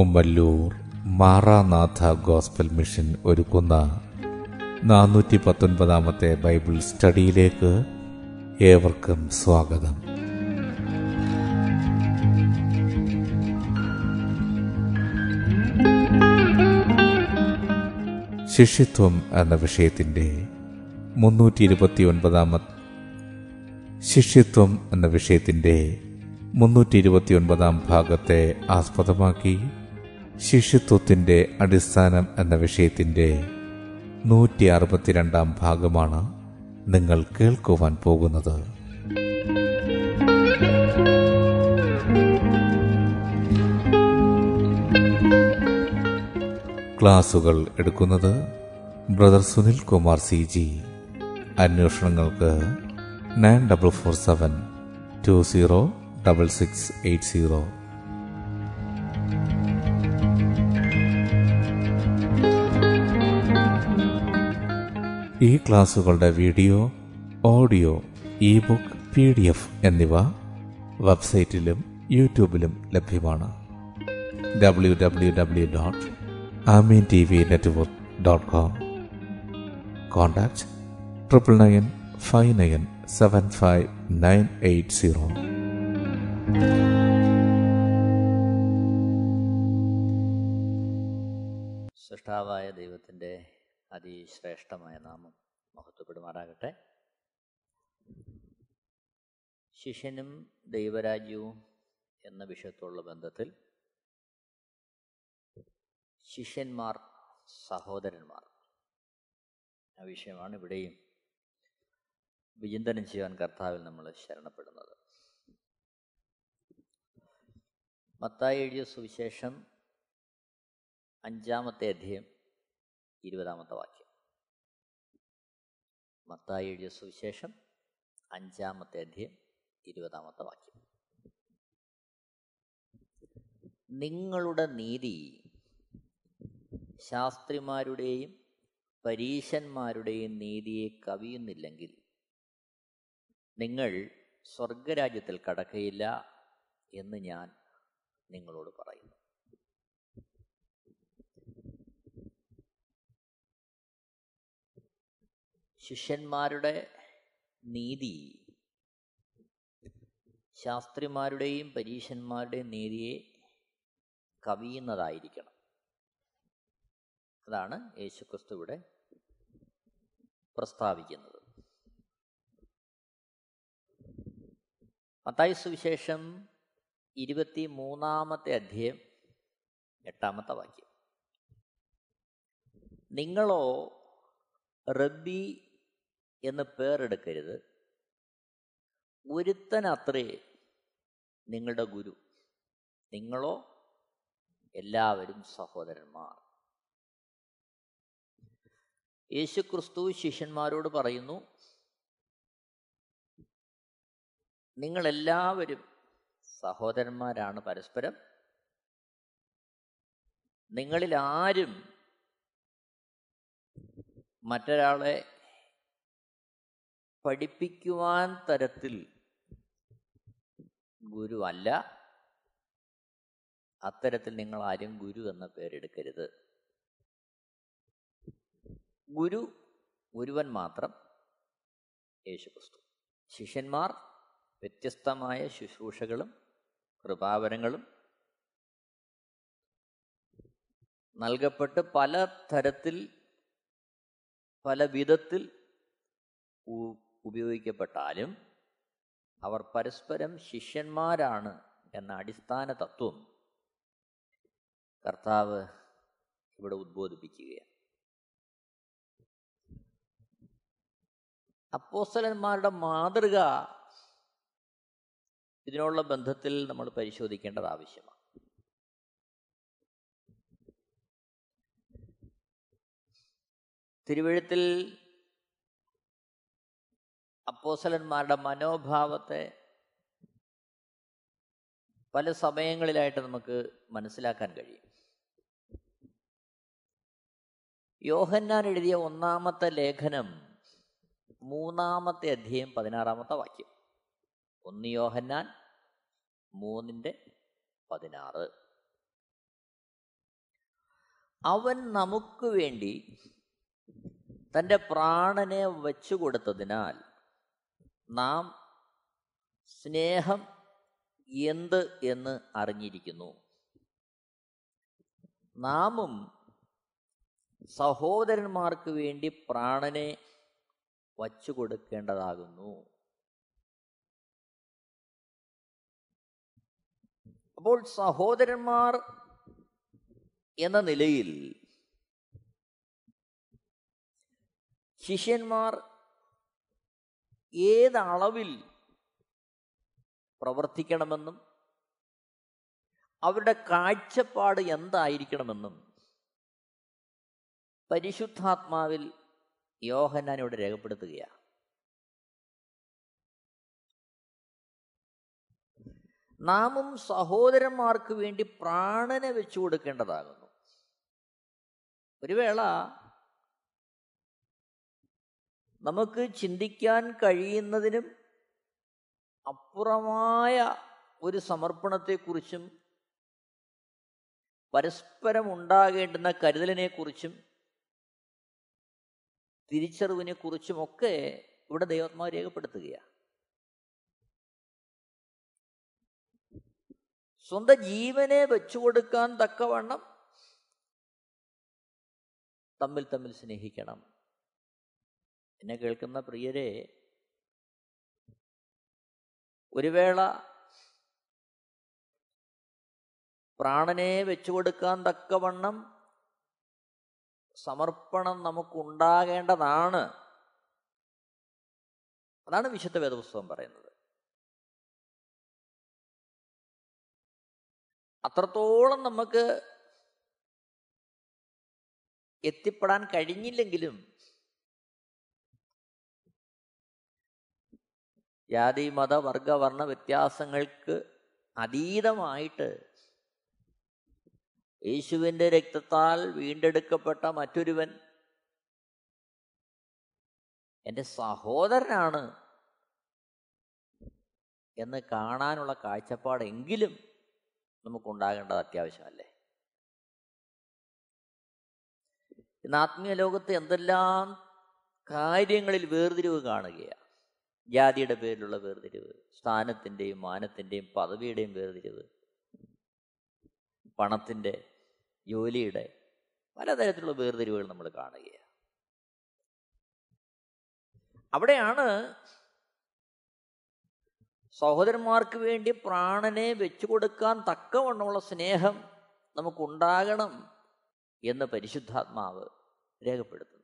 Kumballoor Maranatha Gospel Mission ഒരുക്കുന്ന നാനൂറ്റി പത്തൊൻപതാമത്തെ Bible സ്റ്റഡിയിലേക്ക് ഏവർക്കും സ്വാഗതം. ശിഷ്യത്വം എന്ന വിഷയത്തിന്റെ മുന്നൂറ്റി ഇരുപത്തി ശിഷ്യത്വം എന്ന വിഷയത്തിന്റെ മുന്നൂറ്റി ഇരുപത്തി ഒൻപതാം ഭാഗത്തെ ആസ്പദമാക്കി ശിഷ്യത്വത്തിന്റെ അടിസ്ഥാനം എന്ന വിഷയത്തിന്റെ നൂറ്റി അറുപത്തിരണ്ടാം ഭാഗമാണ് നിങ്ങൾ കേൾക്കുവാൻ പോകുന്നത്. ക്ലാസുകൾ എടുക്കുന്നത് brother Sunil Kumar C G. അന്വേഷണങ്ങൾക്ക് nine double four seven two zero double six eight zero. ഈ ക്ലാസുകളുടെ video audio e book P D F എന്നിവ വെബ്സൈറ്റിലും യൂട്യൂബിലും ലഭ്യമാണ്. W W W dot Amen T V network dot com contact triple nine five nine seven five nine eight zero സൃഷ്ടാവായ ദൈവത്തിന്റെ അതിശ്രേഷ്ഠമായ നാമം മഹത്വപ്പെടുമാറാകട്ടെ. ശിഷ്യനും ദൈവരാജ്യവും എന്ന വിഷയത്തോടുള്ള ബന്ധത്തിൽ ശിഷ്യന്മാർ സഹോദരന്മാർ. ആ വിഷയമാണ് ഇവിടെയും വിചിന്തനം ചെയ്യാൻ കർത്താവിൽ നമ്മൾ ശരണപ്പെടുന്നത്. മത്തായി എഴുതിയ സുവിശേഷം അഞ്ചാമത്തെ അധ്യയം ഇരുപതാമത്തെ വാക്യം. മത്തായി എഴുതിയ സുവിശേഷം അഞ്ചാമത്തെ അധ്യയം ഇരുപതാമത്തെ വാക്യം. നിങ്ങളുടെ നീതി ശാസ്ത്രിമാരുടെയും പരീശന്മാരുടെയും നീതിയെ കവിയുന്നില്ലെങ്കിൽ നിങ്ങൾ സ്വർഗരാജ്യത്തിൽ കടക്കയില്ല എന്ന് ഞാൻ നിങ്ങളോട് പറയുന്നു ശിഷ്യന്മാരുടെ നീതി ശാസ്ത്രിമാരുടെയും പരീഷന്മാരുടെയും നീതിയെ കവിയുന്നതായിരിക്കണം. അതാണ് യേശുക്രിസ്തു ഇവിടെ പ്രസ്താവിക്കുന്നത്. മത്തായി സുവിശേഷം ഇരുപത്തി മൂന്നാമത്തെ അധ്യയം എട്ടാമത്തെ വാക്യം. നിങ്ങളോ റബ്ബി എന്ന് പേരെടുക്കരുത്. ഒരുത്തനത്രേ നിങ്ങളുടെ ഗുരു. നിങ്ങളോ എല്ലാവരും സഹോദരന്മാർ. യേശുക്രിസ്തു ശിഷ്യന്മാരോട് പറയുന്നു നിങ്ങളെല്ലാവരും സഹോദരന്മാരാണ് പരസ്പരം. നിങ്ങളിൽ ആരും മറ്റൊരാളെ പഠിപ്പിക്കുവാൻ തരത്തിൽ ഗുരുവല്ല അത്തരത്തിൽ നിങ്ങൾ ആരും ഗുരു എന്ന പേരെടുക്കരുത്. ഗുരു ഒരുവൻ മാത്രം യേശുക്രിസ്തു. ശിഷ്യന്മാർ വ്യത്യസ്തമായ ശുശ്രൂഷകളും കൃപാവരങ്ങളും നൽകപ്പെട്ട് പല തരത്തിൽ പല വിധത്തിൽ ഉപയോഗിക്കപ്പെട്ടാലും അവർ പരസ്പരം ശിഷ്യന്മാരാണ് എന്ന അടിസ്ഥാന തത്വം കർത്താവ് ഇവിടെ ഉദ്ബോധിപ്പിക്കുകയാണ്. അപ്പോസ്തലന്മാരുടെ മാതൃക ഇതിനുള്ള ബന്ധത്തിൽ നമ്മൾ പരിശോധിക്കേണ്ടത് ആവശ്യമാണ്. തിരുവഴുത്തിൽ അപ്പോസലന്മാരുടെ മനോഭാവത്തെ പല സമയങ്ങളിലായിട്ട് നമുക്ക് മനസ്സിലാക്കാൻ കഴിയും. യോഹന്നാൻ എഴുതിയ ഒന്നാമത്തെ ലേഖനം മൂന്നാമത്തെ അധ്യയം പതിനാറാമത്തെ വാക്യം. ഒന്ന് യോഹന്നാൻ മൂന്നിന്റെ പതിനാറ്. അവൻ നമുക്ക് വേണ്ടി തന്റെ പ്രാണനെ വെച്ചു കൊടുത്തതിനാൽ നാം സ്നേഹം എന്ത് എന്ന് അറിഞ്ഞിരിക്കുന്നു. നാമും സഹോദരന്മാർക്ക് വേണ്ടി പ്രാണനെ വച്ചു കൊടുക്കേണ്ടതാകുന്നു അപ്പോൾ സഹോദരന്മാർ എന്ന നിലയിൽ ശിഷ്യന്മാർ ഏതളവിൽ പ്രവർത്തിക്കണമെന്നും അവരുടെ കാഴ്ചപ്പാട് എന്തായിരിക്കണമെന്നും പരിശുദ്ധാത്മാവിൽ യോഹന്നാനോട് രേഖപ്പെടുത്തുകയാണ്. നാമും സഹോദരന്മാർക്ക് വേണ്ടി പ്രാണനെ വെച്ചു കൊടുക്കേണ്ടതാകുന്നു ഒരു വേള നമുക്ക് ചിന്തിക്കാൻ കഴിയുന്നതിനും അപ്പുറമായ ഒരു സമർപ്പണത്തെക്കുറിച്ചും പരസ്പരം ഉണ്ടാകേണ്ടുന്ന കരുതലിനെക്കുറിച്ചും തിരിച്ചറിവിനെക്കുറിച്ചുമൊക്കെ ഇവിടെ ദൈവാത്മാവ് രേഖപ്പെടുത്തുകയാണ്. സ്വന്തം ജീവനെ വെച്ചുകൊടുക്കാൻ തക്കവണ്ണം തമ്മിൽ തമ്മിൽ സ്നേഹിക്കണം. എന്നെ കേൾക്കുന്ന പ്രിയരെ ഒരു വേള പ്രാണനെ വെച്ചുകൊടുക്കാൻ തക്കവണ്ണം സമർപ്പണം നമുക്കുണ്ടാകേണ്ടതാണ്. അതാണ് വിശുദ്ധ വേദപുസ്തകം പറയുന്നത്. അത്രത്തോളം നമുക്ക് എത്തിപ്പെടാൻ കഴിഞ്ഞില്ലെങ്കിലും ജാതി മത വർഗ വ്യത്യാസങ്ങൾക്ക് അതീതമായിട്ട് യേശുവിന്റെ രക്തത്താൽ വീണ്ടെടുക്കപ്പെട്ട മറ്റൊരുവൻ എന്റെ സഹോദരനാണ് എന്ന് കാണാനുള്ള കാഴ്ചപ്പാടെങ്കിലും നമുക്കുണ്ടാകേണ്ടത് അത്യാവശ്യമല്ലേ? ഇന്ന് ആത്മീയ ലോകത്ത് എന്തെല്ലാം കാര്യങ്ങളിൽ വേർതിരിവ് കാണുകയാണ് ജാതിയുടെ പേരിലുള്ള വേർതിരിവ് സ്ഥാനത്തിന്റെയും മാനത്തിന്റെയും പദവിയുടെയും വേർതിരിവ് പണത്തിന്റെ ജോലിയുടെ പലതരത്തിലുള്ള വേർതിരിവുകൾ നമ്മൾ കാണുകയാണ്. അവിടെയാണ് സഹോദരന്മാർക്ക് വേണ്ടി പ്രാണനെ വെച്ചു കൊടുക്കാൻ തക്കവണ്ണമുള്ള സ്നേഹം നമുക്കുണ്ടാകണം എന്ന് പരിശുദ്ധാത്മാവ് രേഖപ്പെടുത്തുന്നത്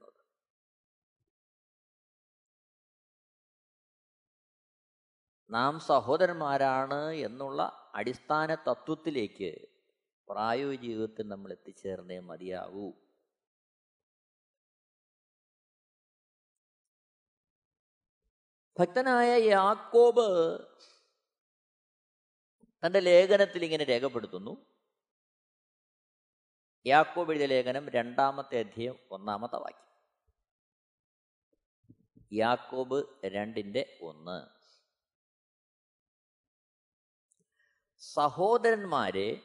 നാം സഹോദരന്മാരാണ് എന്നുള്ള അടിസ്ഥാന തത്വത്തിലേക്ക് പ്രായോഗിക ജീവിതത്തിൽ നമ്മൾ എത്തിച്ചേർന്നേ മതിയാകൂ ഭക്തനായ യാക്കോബ് തന്റെ ലേഖനത്തിൽ ഇങ്ങനെ രേഖപ്പെടുത്തുന്നു. യാക്കോബ് എഴുതിയ ലേഖനം രണ്ടാമത്തെ അധ്യയം ഒന്നാമത്തെ വാക്യം. യാക്കോബ് രണ്ടിന്റെ ഒന്ന്. സഹോദരന്മാരെ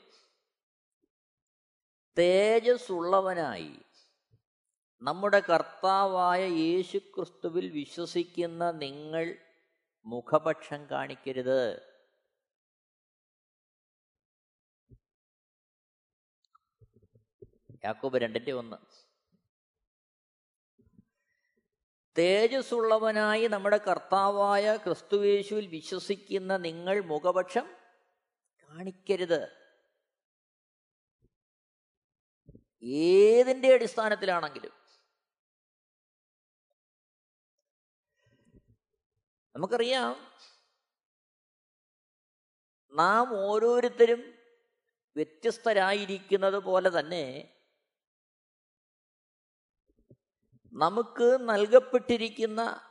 തേജസ്സുള്ളവനായി നമ്മുടെ കർത്താവായ യേശു ക്രിസ്തുവിൽ വിശ്വസിക്കുന്ന നിങ്ങൾ മുഖപക്ഷം കാണിക്കരുത്. യാക്കോബ് രണ്ടിന്റെ ഒന്ന്. തേജസ്സുള്ളവനായി നമ്മുടെ കർത്താവായ ക്രിസ്തുവേശുവിൽ വിശ്വസിക്കുന്ന നിങ്ങൾ മുഖപക്ഷം കാണിക്കരുത്. ഏതിന്റെ അടിസ്ഥാനത്തിലാണെങ്കിലും. നമുക്കറിയാം നാം ഓരോരുത്തരും വ്യത്യസ്തരായിരിക്കുന്നത് പോലെ തന്നെ നമുക്ക് നൽകപ്പെട്ടിരിക്കുന്ന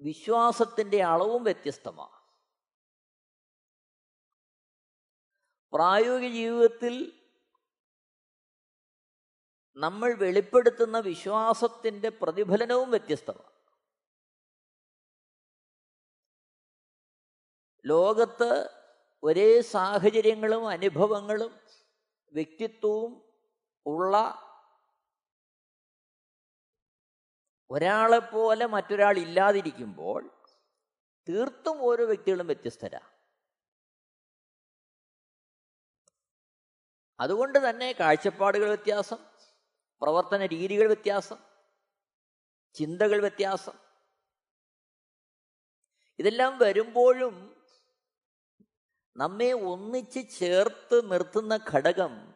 വിശ്വാസത്തിന്റെ അളവും വ്യത്യസ്തമാണ്. പ്രായോഗിക ജീവിതത്തിൽ നമ്മൾ വെളിപ്പെടുത്തുന്ന വിശ്വാസത്തിന്റെ പ്രതിഫലനവും വ്യത്യസ്തമാണ്. ലോകത്ത് ഒരേ സാഹചര്യങ്ങളും അനുഭവങ്ങളും വ്യക്തിത്വവും ഉള്ള ഒരാളെപ്പോലെ മറ്റൊരാൾ ഇല്ലാതിരിക്കുമ്പോൾ തീർത്തും ഓരോ വ്യക്തികളും വ്യത്യസ്തരാണ്. അതുകൊണ്ട് തന്നെ കാഴ്ചപ്പാടുകൾ വ്യത്യാസം പ്രവർത്തന രീതികൾ വ്യത്യാസം ചിന്തകൾ വ്യത്യാസം. ഇതെല്ലാം വരുമ്പോഴും നമ്മെ ഒന്നിച്ച് ചേർത്ത് നിർത്തുന്ന ഘടകം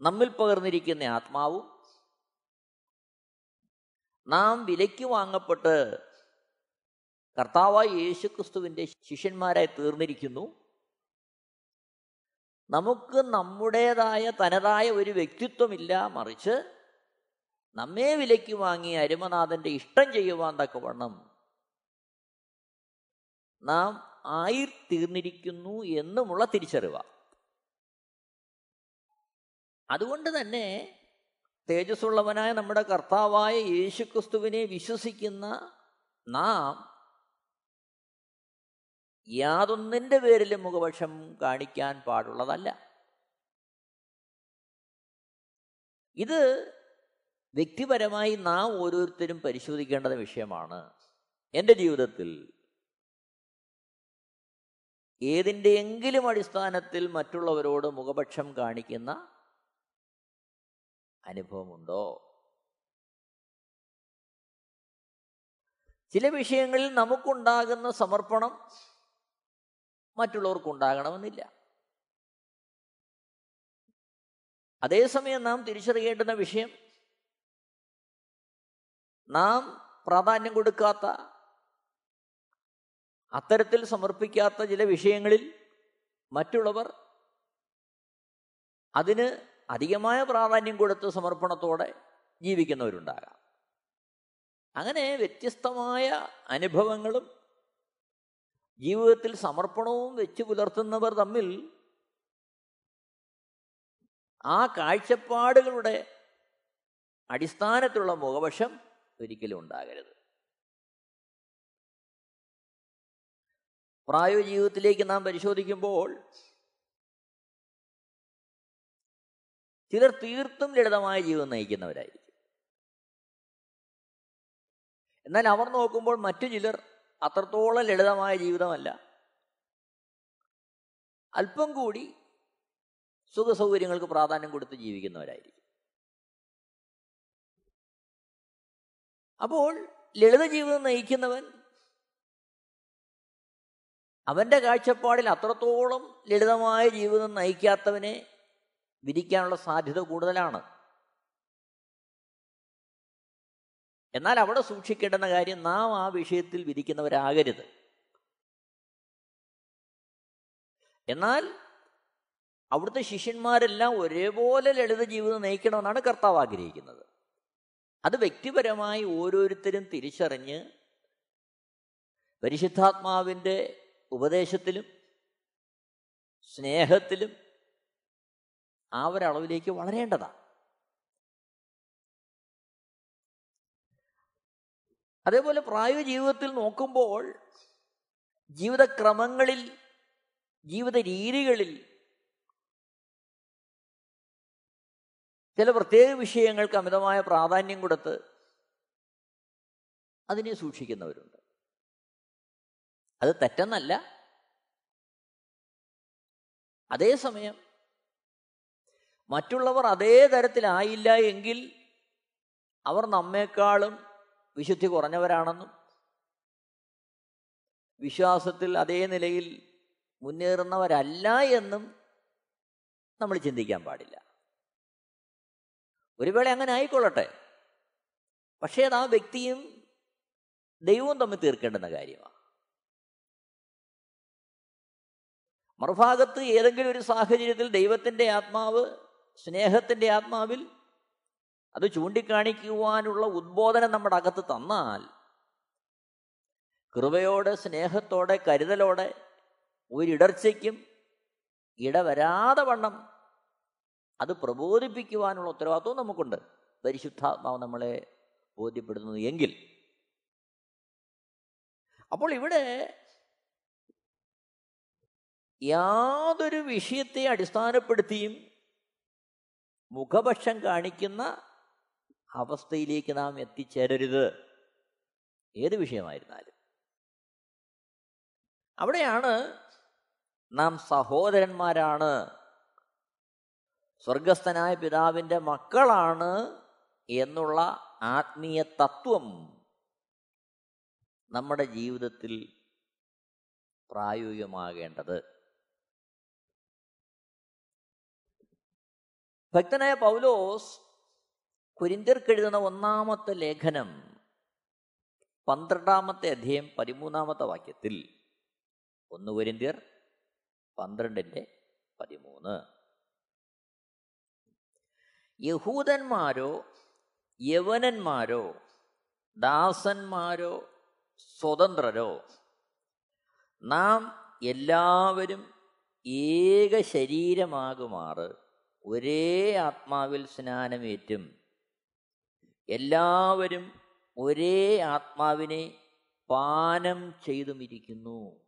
നമ്മിൽ പകർന്നിരിക്കുന്ന ആത്മാവും നാം വിലയ്ക്ക് വാങ്ങപ്പെട്ട് കർത്താവായ യേശുക്രിസ്തുവിന്റെ ശിഷ്യന്മാരായി തീർന്നിരിക്കുന്നു. നമുക്ക് നമ്മുടേതായ തനതായ ഒരു വ്യക്തിത്വമില്ല മറിച്ച് നമ്മെ വിലയ്ക്ക് വാങ്ങി അരുമനാഥന്റെ ഇഷ്ടം ചെയ്യുവാൻ തക്കവണ്ണം നാം ആയിത്തീർന്നിരിക്കുന്നു എന്നുമുള്ള തിരിച്ചറിവ. അതുകൊണ്ട് തന്നെ തേജസ്സുള്ളവനായ നമ്മുടെ കർത്താവായ യേശുക്രിസ്തുവിനെ വിശ്വസിക്കുന്ന നാം യാതൊന്നിന്റെ പേരിലും മുഖപക്ഷം കാണിക്കാൻ പാടുള്ളതല്ല. ഇത് വ്യക്തിപരമായി നാം ഓരോരുത്തരും പരിശോധിക്കേണ്ട വിഷയമാണ്. എന്റെ ജീവിതത്തിൽ ഏതിന്റെയെങ്കിലും അടിസ്ഥാനത്തിൽ മറ്റുള്ളവരോട് മുഖപക്ഷം കാണിക്കുന്ന അനുഭവമുണ്ടോ? ചില വിഷയങ്ങളിൽ നമുക്കുണ്ടാകുന്ന സമർപ്പണം മറ്റുള്ളവർക്കുണ്ടാകണമെന്നില്ല. അതേസമയം നാം തിരിച്ചറിയേണ്ടുന്ന വിഷയം നാം പ്രാധാന്യം കൊടുക്കാത്ത അത്തരത്തിൽ സമർപ്പിക്കാത്ത ചില വിഷയങ്ങളിൽ മറ്റുള്ളവർ അതിന് അധികമായ പ്രാധാന്യം കൊടുത്ത് സമർപ്പണത്തോടെ ജീവിക്കുന്നവരുണ്ടാകാം. അങ്ങനെ വ്യത്യസ്തമായ അനുഭവങ്ങളും ജീവിതത്തിൽ സമർപ്പണവും വെച്ച് പുലർത്തുന്നവർ തമ്മിൽ ആ കാഴ്ചപ്പാടുകളുടെ അടിസ്ഥാനത്തിലുള്ള മുഖവശം ഒരിക്കലും ഉണ്ടാകരുത്. പ്രായോ ജീവിതത്തിലേക്ക് നാം പരിശോധിക്കുമ്പോൾ ചിലർ തീർത്തും ലളിതമായ ജീവിതം നയിക്കുന്നവരായിരിക്കും. എന്നാൽ അവർ നോക്കുമ്പോൾ മറ്റു ചിലർ അത്രത്തോളം ലളിതമായ ജീവിതമല്ല. അല്പം കൂടി സുഖസൗകര്യങ്ങൾക്ക് പ്രാധാന്യം കൊടുത്ത് ജീവിക്കുന്നവരായിരിക്കും. അപ്പോൾ ലളിത ജീവിതം നയിക്കുന്നവൻ അവന്റെ കാഴ്ചപ്പാടിൽ അത്രത്തോളം ലളിതമായ ജീവിതം നയിക്കാത്തവനെ വിധിക്കാനുള്ള സാധ്യത കൂടുതലാണ്. എന്നാൽ അവിടെ സൂക്ഷിക്കേണ്ടുന്ന കാര്യം നാം ആ വിഷയത്തിൽ വിധിക്കുന്നവരാകരുത്. എന്നാൽ അവിടുത്തെ ശിഷ്യന്മാരെല്ലാം ഒരേപോലെ ലളിത ജീവിതം നയിക്കണമെന്നാണ് കർത്താവ് ആഗ്രഹിക്കുന്നത്. അത് വ്യക്തിപരമായി ഓരോരുത്തരും തിരിച്ചറിഞ്ഞ് പരിശുദ്ധാത്മാവിന്റെ ഉപദേശത്തിലും സ്നേഹത്തിലും ആ ഒരളവിലേക്ക് വളരേണ്ടതാണ്. അതേപോലെ പ്രായോഗിക ജീവിതത്തിൽ നോക്കുമ്പോൾ ജീവിതക്രമങ്ങളിൽ ജീവിത രീതികളിൽ ചില പ്രത്യേക വിഷയങ്ങൾക്ക് അമിതമായ പ്രാധാന്യം കൊടുത്ത് അതിനെ സൂക്ഷിക്കുന്നവരുണ്ട്. അത് തെറ്റെന്നല്ല. അതേസമയം മറ്റുള്ളവർ അതേ തരത്തിലായില്ല എങ്കിൽ അവർ നമ്മേക്കാളും വിശുദ്ധി കുറഞ്ഞവരാണെന്നും വിശ്വാസത്തിൽ അതേ നിലയിൽ മുന്നേറുന്നവരല്ല എന്നും നമ്മൾ ചിന്തിക്കാൻ പാടില്ല. ഒരു വേള അങ്ങനെ ആയിക്കൊള്ളട്ടെ. പക്ഷേ അത് ആ വ്യക്തിയും ദൈവവും തമ്മിൽ തീർക്കേണ്ടുന്ന കാര്യമാണ്. മറുഭാഗത്ത് ഏതെങ്കിലും ഒരു സാഹചര്യത്തിൽ ദൈവത്തിന്റെ ആത്മാവ് സ്നേഹത്തിന്റെ ആത്മാവിൽ അത് ചൂണ്ടിക്കാണിക്കുവാനുള്ള ഉദ്ബോധനം നമ്മുടെ അകത്ത് തന്നാൽ കൃപയോടെ സ്നേഹത്തോടെ കരുതലോടെ ഒരിടർച്ചയ്ക്കും ഇടവരാതെ വണ്ണം അത് പ്രബോധിപ്പിക്കുവാനുള്ള ഉത്തരവാദിത്വം നമുക്കുണ്ട്. പരിശുദ്ധാത്മാവ് നമ്മളെ ബോധ്യപ്പെടുന്നത് എങ്കിൽ. അപ്പോൾ ഇവിടെ യാതൊരു വിഷയത്തെ അടിസ്ഥാനപ്പെടുത്തിയും മുഖപക്ഷം കാണിക്കുന്ന അവസ്ഥയിലേക്ക് നാം എത്തിച്ചേരരുത്. ഏത് വിഷയമായിരുന്നാലും. അവിടെയാണ് നാം സഹോദരന്മാരാണ്. സ്വർഗസ്ഥനായ പിതാവിന്റെ മക്കളാണ് എന്നുള്ള ആത്മീയ തത്വം നമ്മുടെ ജീവിതത്തിൽ പ്രായോഗികമാകേണ്ടത്. ഭക്തനായ പൗലോസ് കുരിന്തിർക്കെഴുതുന്ന ഒന്നാമത്തെ ലേഖനം പന്ത്രണ്ടാമത്തെ അധ്യയം പതിമൂന്നാമത്തെ വാക്യത്തിൽ ഒന്ന് കുരിന്തിയർ പന്ത്രണ്ടിന്റെ പതിമൂന്ന്. യഹൂദന്മാരോ യവനന്മാരോ ദാസന്മാരോ സ്വതന്ത്രരോ നാം എല്ലാവരും ഏക ശരീരമാകുമാറ് ഒരേ ആത്മാവിൽ സ്നാനമേറ്റും എല്ലാവരും ഒരേ ആത്മാവിനെ പാനം ചെയ്തുമിരിക്കുന്നു.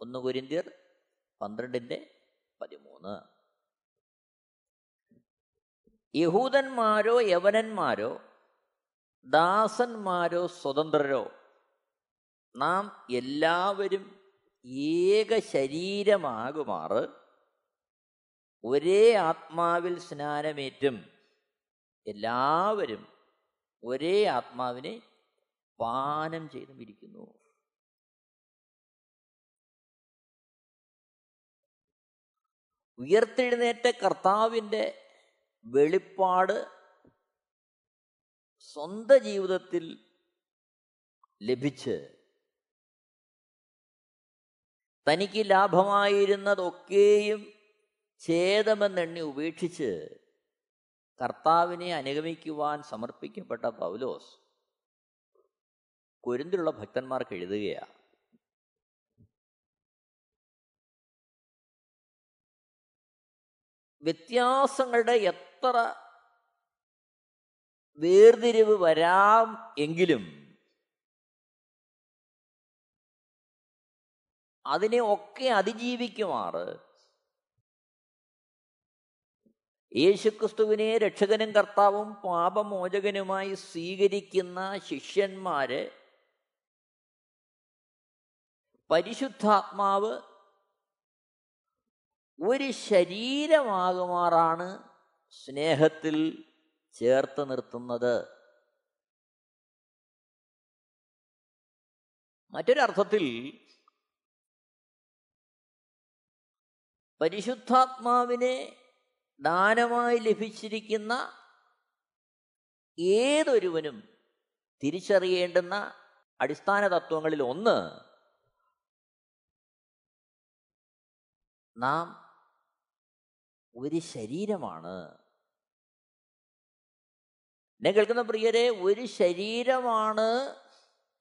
ഒന്ന് കുരിന്തിയർ പന്ത്രണ്ടിന്റെ പതിമൂന്ന്. യഹൂദന്മാരോ യവനന്മാരോ ദാസന്മാരോ സ്വതന്ത്രരോ നാം എല്ലാവരും ഏക ശരീരമാകുമാറ്. ഒരേ ആത്മാവിൽ സ്നാനമേറ്റും എല്ലാവരും ഒരേ ആത്മാവിനെ പാനം ചെയ്തും ഇരിക്കുന്നു. ഉയർത്തെഴുന്നേറ്റ കർത്താവിന്റെ വെളിപ്പാട് സ്വന്തം ജീവിതത്തിൽ ലഭിച്ച് തനിക്ക് ലാഭമായിരുന്നതൊക്കെയും ഛേദമെന്നെണ്ണി ഉപേക്ഷിച്ച് കർത്താവിനെ അനുഗമിക്കുവാൻ സമർപ്പിക്കപ്പെട്ട പൗലോസ് കൊരിന്തിലുള്ള ഭക്തന്മാർക്ക് എഴുതുകയാണ് വ്യത്യാസങ്ങളുടെ എത്ര വേർതിരിവ് വരാം എങ്കിലും അതിനെ ഒക്കെ അതിജീവിക്കുമാറ്. യേശുക്രിസ്തുവിനെ രക്ഷകനും കർത്താവും പാപമോചകനുമായി സ്വീകരിക്കുന്ന ശിഷ്യന്മാര് പരിശുദ്ധാത്മാവ് ഒരു ശരീരമാകുമാറാണ് സ്നേഹത്തിൽ ചേർത്ത് നിർത്തുന്നത്. മറ്റൊരർത്ഥത്തിൽ പരിശുദ്ധാത്മാവിനെ ദാനമായി ലഭിച്ചിരിക്കുന്ന ഏതൊരുവനും തിരിച്ചറിയേണ്ടുന്ന അടിസ്ഥാന തത്വങ്ങളിൽ ഒന്ന് നാം ഒരു ശരീരമാണ്. എന്നെ കേൾക്കുന്ന പ്രിയരെ ഒരു ശരീരമാണ്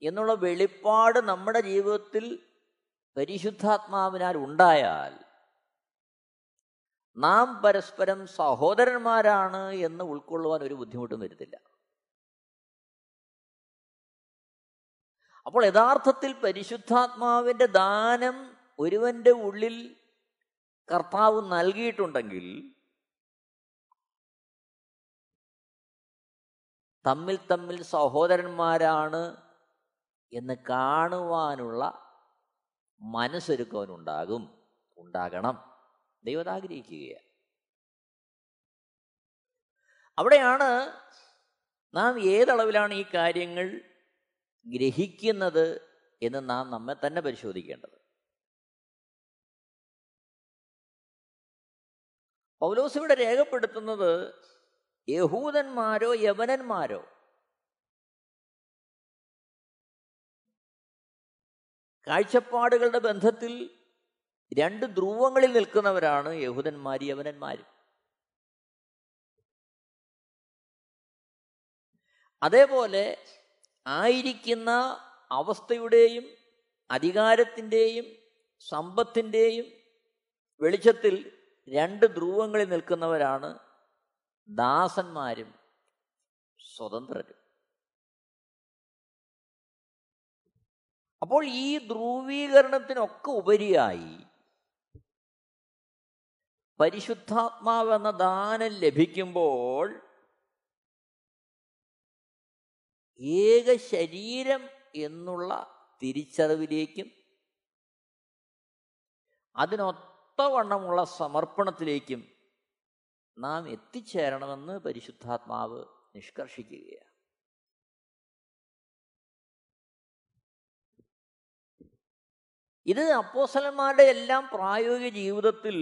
എന്നുള്ള വെളിപ്പാട് നമ്മുടെ ജീവിതത്തിൽ പരിശുദ്ധാത്മാവിനാൽ ഉണ്ടായാൽ നാം പരസ്പരം സഹോദരന്മാരാണ് എന്ന് ഉൾക്കൊള്ളുവാൻ ഒരു ബുദ്ധിമുട്ടും വരുത്തില്ല അപ്പോൾ യഥാർത്ഥത്തിൽ പരിശുദ്ധാത്മാവിന്റെ ദാനം ഒരുവന്റെ ഉള്ളിൽ കർത്താവ് നൽകിയിട്ടുണ്ടെങ്കിൽ തമ്മിൽ തമ്മിൽ സഹോദരന്മാരാണ് എന്ന് കാണുവാനുള്ള മനസ്സൊരുക്കവനുണ്ടാകും ഉണ്ടാകണം. ദൈവത ആഗ്രഹിക്കുകയാണ് അവിടെയാണ് നാം ഏതളവിലാണ് ഈ കാര്യങ്ങൾ ഗ്രഹിക്കുന്നത് എന്ന് നാം നമ്മെ തന്നെ പരിശോധിക്കേണ്ടത്. പൗലോസ് ഇവിടെ രേഖപ്പെടുത്തുന്നത് യഹൂദന്മാരോ യവനന്മാരോ? കാഴ്ചപ്പാടുകളുടെ ബന്ധത്തിൽ രണ്ട് ധ്രുവങ്ങളിൽ നിൽക്കുന്നവരാണ് യഹൂദന്മാരും യവനന്മാരും അതേപോലെ ആയിരിക്കുന്ന അവസ്ഥയുടെയും അധികാരത്തിന്റെയും സമ്പത്തിന്റെയും വെളിച്ചത്തിൽ രണ്ട് ധ്രുവങ്ങളിൽ നിൽക്കുന്നവരാണ് ദാസന്മാരും സ്വതന്ത്രരും. അപ്പോൾ ഈ ധ്രുവീകരണത്തിനൊക്കെ ഉപരിയായി പരിശുദ്ധാത്മാവെന്ന ദാനം ലഭിക്കുമ്പോൾ ഏക ശരീരം എന്നുള്ള തിരിച്ചറിവിലേക്കും അതിനൊത്തവണ്ണമുള്ള സമർപ്പണത്തിലേക്കും നാം എത്തിച്ചേരണമെന്ന് പരിശുദ്ധാത്മാവ് നിഷ്കർഷിക്കുകയാണ്. ഇത് അപ്പോസലന്മാരുടെ എല്ലാം പ്രായോഗിക ജീവിതത്തിൽ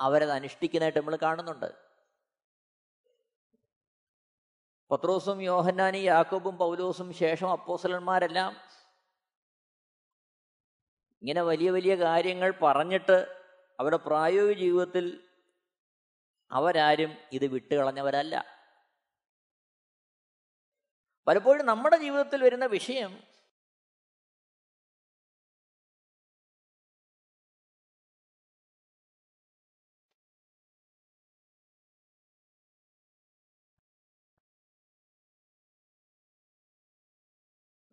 അവരത് അനുഷ്ഠിക്കുന്നതായിട്ട് നമ്മൾ കാണുന്നുണ്ട്. പത്രോസും യോഹന്നാനും യാക്കോബും പൗലോസും ശേഷം അപ്പോസലന്മാരെല്ലാം ഇങ്ങനെ വലിയ വലിയ കാര്യങ്ങൾ പറഞ്ഞിട്ട് അവരുടെ പ്രായോഗിക ജീവിതത്തിൽ അവരാരും ഇത് വിട്ടുകളഞ്ഞവരല്ല. പലപ്പോഴും നമ്മുടെ ജീവിതത്തിൽ വരുന്ന വിഷയം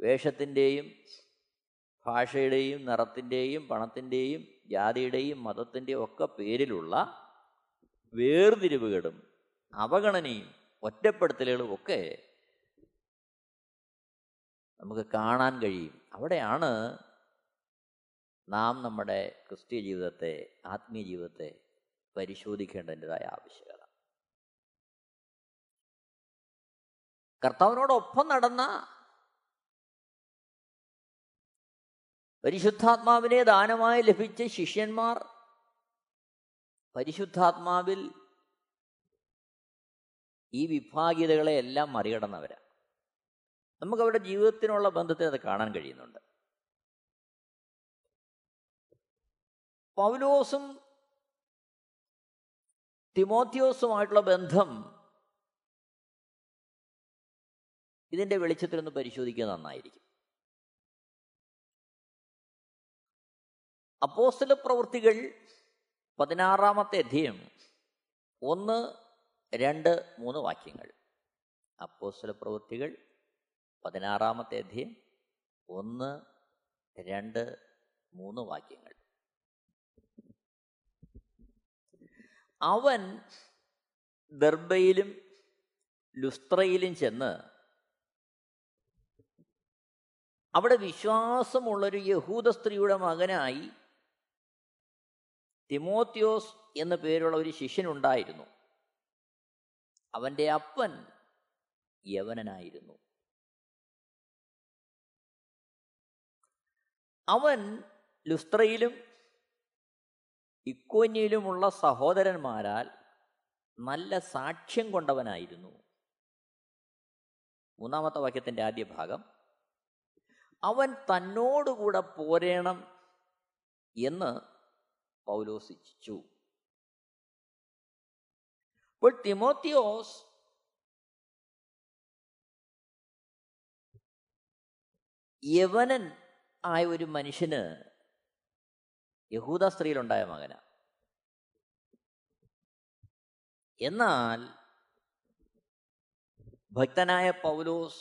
വേഷത്തിന്റെയും ഭാഷയുടെയും നിറത്തിന്റെയും പണത്തിന്റെയും ജാതിയുടെയും മതത്തിന്റെയും ഒക്കെ പേരിലുള്ള വേർതിരിവുകളും അവഗണനയും ഒറ്റപ്പെടുത്തലുകളും ഒക്കെ നമുക്ക് കാണാൻ കഴിയും. അവിടെയാണ് നാം നമ്മുടെ ക്രിസ്തീയ ജീവിതത്തെ ആത്മീയ ജീവിതത്തെ പരിശോധിക്കേണ്ടതിന്റെതായ ആവശ്യകത. കർത്താവിനോടൊപ്പം നടന്ന പരിശുദ്ധാത്മാവിനെ ദാനമായി ലഭിച്ച ശിഷ്യന്മാർ പരിശുദ്ധാത്മാവിൽ ഈ വിഭാഗീയതകളെ എല്ലാം മറികടന്നവരാണ് നമുക്ക് അവരുടെ ജീവിതത്തിനുള്ള ബന്ധത്തിൽ അത് കാണാൻ കഴിയുന്നുണ്ട്. പൗലോസും തിമോത്തിയോസുമായിട്ടുള്ള ബന്ധം ഇതിന്റെ വെളിച്ചത്തിലൊന്ന് പരിശോധിക്കുക നന്നായിരിക്കും. അപ്പോസ്തല പ്രവൃത്തികൾ പതിനാറാമത്തെ അധ്യയം ഒന്ന് രണ്ട് മൂന്ന് വാക്യങ്ങൾ. അപ്പോസ്തല പ്രവൃത്തികൾ പതിനാറാമത്തെ അധ്യയം ഒന്ന് രണ്ട് മൂന്ന് വാക്യങ്ങൾ. അവൻ ദർബയിലും ലുസ്ത്രയിലും ചെന്ന് അവിടെ വിശ്വാസമുള്ളൊരു യഹൂദ സ്ത്രീയുടെ മകനായി തിമോത്യോസ് എന്ന പേരുള്ള ഒരു ശിഷ്യനുണ്ടായിരുന്നു. അവന്റെ അപ്പൻ യവനനായിരുന്നു. അവൻ ലുസ്ത്രയിലും ഇക്കോന്യയിലുമുള്ള സഹോദരന്മാരാൽ നല്ല സാക്ഷ്യം കൊണ്ടവനായിരുന്നു. മൂന്നാമത്തെ വാക്യത്തിന്റെ ആദ്യ ഭാഗം അവൻ തന്നോടുകൂടെ പോരേണം എന്ന് പൗലോസിച്ചു അപ്പോൾ തിമോത്തിയോസ് യവനൻ ആയ ഒരു മനുഷ്യന് യഹൂദ സ്ത്രീയിലുണ്ടായ മകന. എന്നാൽ ഭക്തനായ പൗലോസ്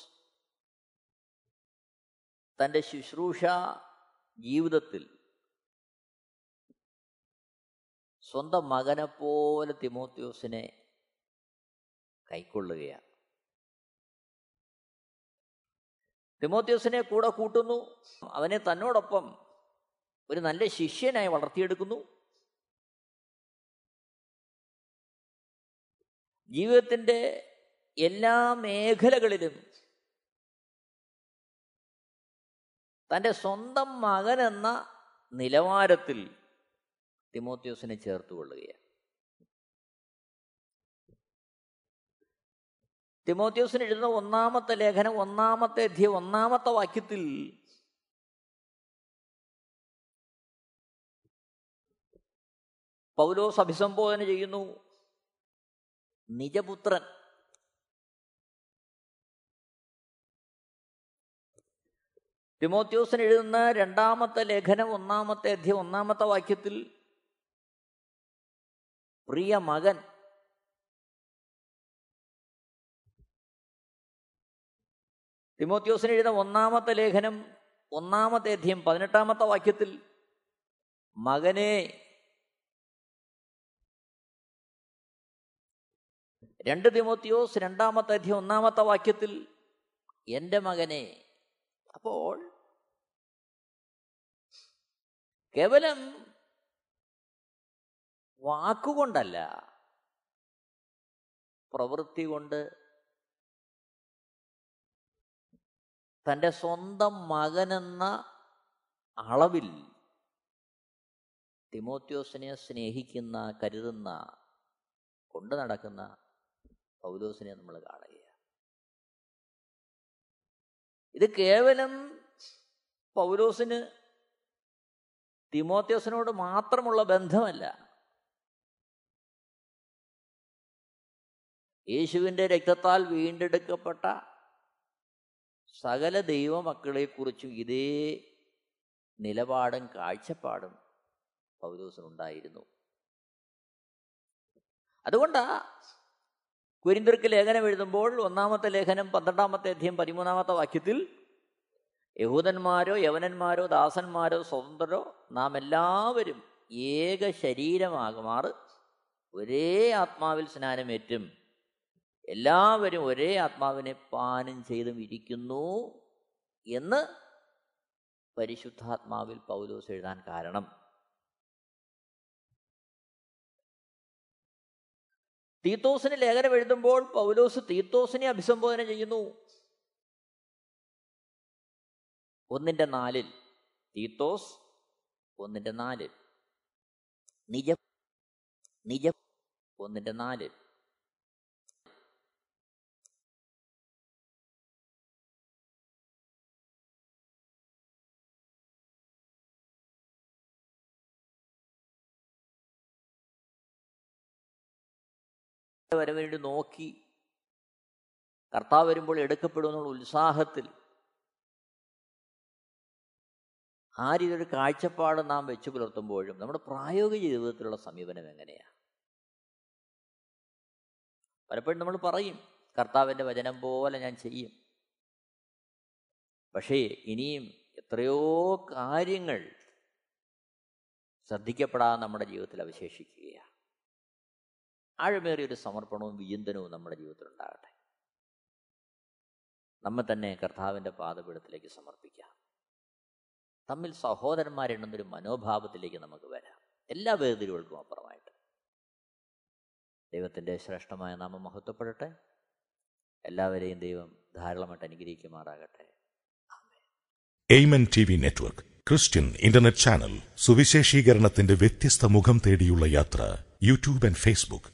തന്റെ ശുശ്രൂഷ ജീവിതത്തിൽ സ്വന്തം മകനെപ്പോലെ പോലെ തിമോത്യോസിനെ കൈക്കൊള്ളുകയാണ്. തിമോത്യോസിനെ കൂടെ കൂട്ടുന്നു. അവനെ തന്നോടൊപ്പം ഒരു നല്ല ശിഷ്യനായി വളർത്തിയെടുക്കുന്നു. ജീവിതത്തിന്റെ എല്ലാ മേഖലകളിലും തന്റെ സ്വന്തം മകനെന്ന നിലവാരത്തിൽ തിമോത്യോസിനെ ചേർത്തുകൊള്ളുകയാണ് തിമോത്യോസിന് എഴുതുന്ന ഒന്നാമത്തെ ലേഖനം ഒന്നാമത്തെ അധ്യയം ഒന്നാമത്തെ വാക്യത്തിൽ പൗലോസ് അഭിസംബോധന ചെയ്യുന്നു. നിജപുത്രൻ. തിമോത്യോസിന് എഴുതുന്ന രണ്ടാമത്തെ ലേഖനം ഒന്നാമത്തെ അധ്യയം ഒന്നാമത്തെ വാക്യത്തിൽ പ്രിയ മകൻ. തിമോത്യോസിന് എഴുതുന്ന ഒന്നാമത്തെ ലേഖനം ഒന്നാമത്തെ അധ്യയം പതിനെട്ടാമത്തെ വാക്യത്തിൽ മകനെ രണ്ട് തിമോത്തിയോസ് രണ്ടാമത്തെ അധ്യയം ഒന്നാമത്തെ വാക്യത്തിൽ എന്റെ മകനെ. അപ്പോൾ കേവലം വാക്കുകൊണ്ടല്ല. പ്രവൃത്തി കൊണ്ട് തന്റെ സ്വന്തം മകനെന്ന അളവിൽ തിമോത്യോസിനെ സ്നേഹിക്കുന്ന കരുതുന്ന കൊണ്ടു നടക്കുന്ന പൗലോസിനെ നമ്മൾ കാണുകയാണ്. ഇത് കേവലം പൗലോസിന് തിമോത്യോസിനോട് മാത്രമുള്ള ബന്ധമല്ല. യേശുവിന്റെ രക്തത്താൽ വീണ്ടെടുക്കപ്പെട്ട സകല ദൈവമക്കളെക്കുറിച്ചും ഇതേ നിലപാടും കാഴ്ചപ്പാടും പൗലോസിനുണ്ടായിരുന്നു. അതുകൊണ്ടാ കുരിന്തിർക്ക് ലേഖനം എഴുതുമ്പോൾ ഒന്നാമത്തെ ലേഖനം പന്ത്രണ്ടാമത്തെ അധ്യയം പതിമൂന്നാമത്തെ വാക്യത്തിൽ യഹൂദന്മാരോ യവനന്മാരോ ദാസന്മാരോ സ്വതന്ത്രരോ നാം എല്ലാവരും ഏക ശരീരമാകുമാറ്. ഒരേ ആത്മാവിൽ സ്നാനമേറ്റും. എല്ലാവരും ഒരേ ആത്മാവിനെ പാനം ചെയ്തും ഇരിക്കുന്നു എന്ന് പരിശുദ്ധാത്മാവിൽ പൗലോസ് എഴുതാൻ കാരണം. തീത്തോസിന് ലേഖനം എഴുതുമ്പോൾ പൗലോസ് തീത്തോസിനെ അഭിസംബോധന ചെയ്യുന്നു. ഒന്നിന്റെ നാലിൽ തീത്തോസ് ഒന്നിന്റെ നാലിൽ നിജ നിജ ഒന്നിന്റെ നാലിൽ വരവേണ്ടി നോക്കി കർത്താവ് വരുമ്പോൾ എടുക്കപ്പെടുമെന്നുള്ള ഉത്സാഹത്തിൽ ആ രീതിയിലൊരു കാഴ്ചപ്പാട് നാം വെച്ചു പുലർത്തുമ്പോഴും നമ്മുടെ പ്രായോഗിക ജീവിതത്തിലുള്ള സമീപനം എങ്ങനെയാണ് പലപ്പോഴും നമ്മൾ പറയും കർത്താവിന്റെ വചനം പോലെ ഞാൻ ചെയ്യും. പക്ഷേ ഇനിയും എത്രയോ കാര്യങ്ങൾ ശ്രദ്ധിക്കപ്പെടാതെ നമ്മുടെ ജീവിതത്തിൽ അവശേഷിക്കുകയാണ്. ആഴമേറിയൊരു സമർപ്പണവും വിചിന്തനവും നമ്മുടെ ജീവിതത്തിൽ ഉണ്ടാകട്ടെ നമ്മെ തന്നെ കർത്താവിന്റെ പാദപീഠത്തിലേക്ക് സമർപ്പിക്കാം. തമ്മിൽ സഹോദരന്മാരെണ്ണുന്നൊരു മനോഭാവത്തിലേക്ക് നമുക്ക് വരാം. എല്ലാ വേദികൾക്കും അപ്പുറമായിട്ട്. ദൈവത്തിന്റെ ശ്രേഷ്ഠമായ നാമം മഹത്വപ്പെടട്ടെ. എല്ലാവരെയും ദൈവം ധാരാളമായിട്ട് അനുഗ്രഹിക്കുമാറാകട്ടെ. Amen T V network Christian internet channel സുവിശേഷീകരണത്തിന്റെ വ്യത്യസ്ത മുഖം തേടിയുള്ള യാത്ര YouTube and Facebook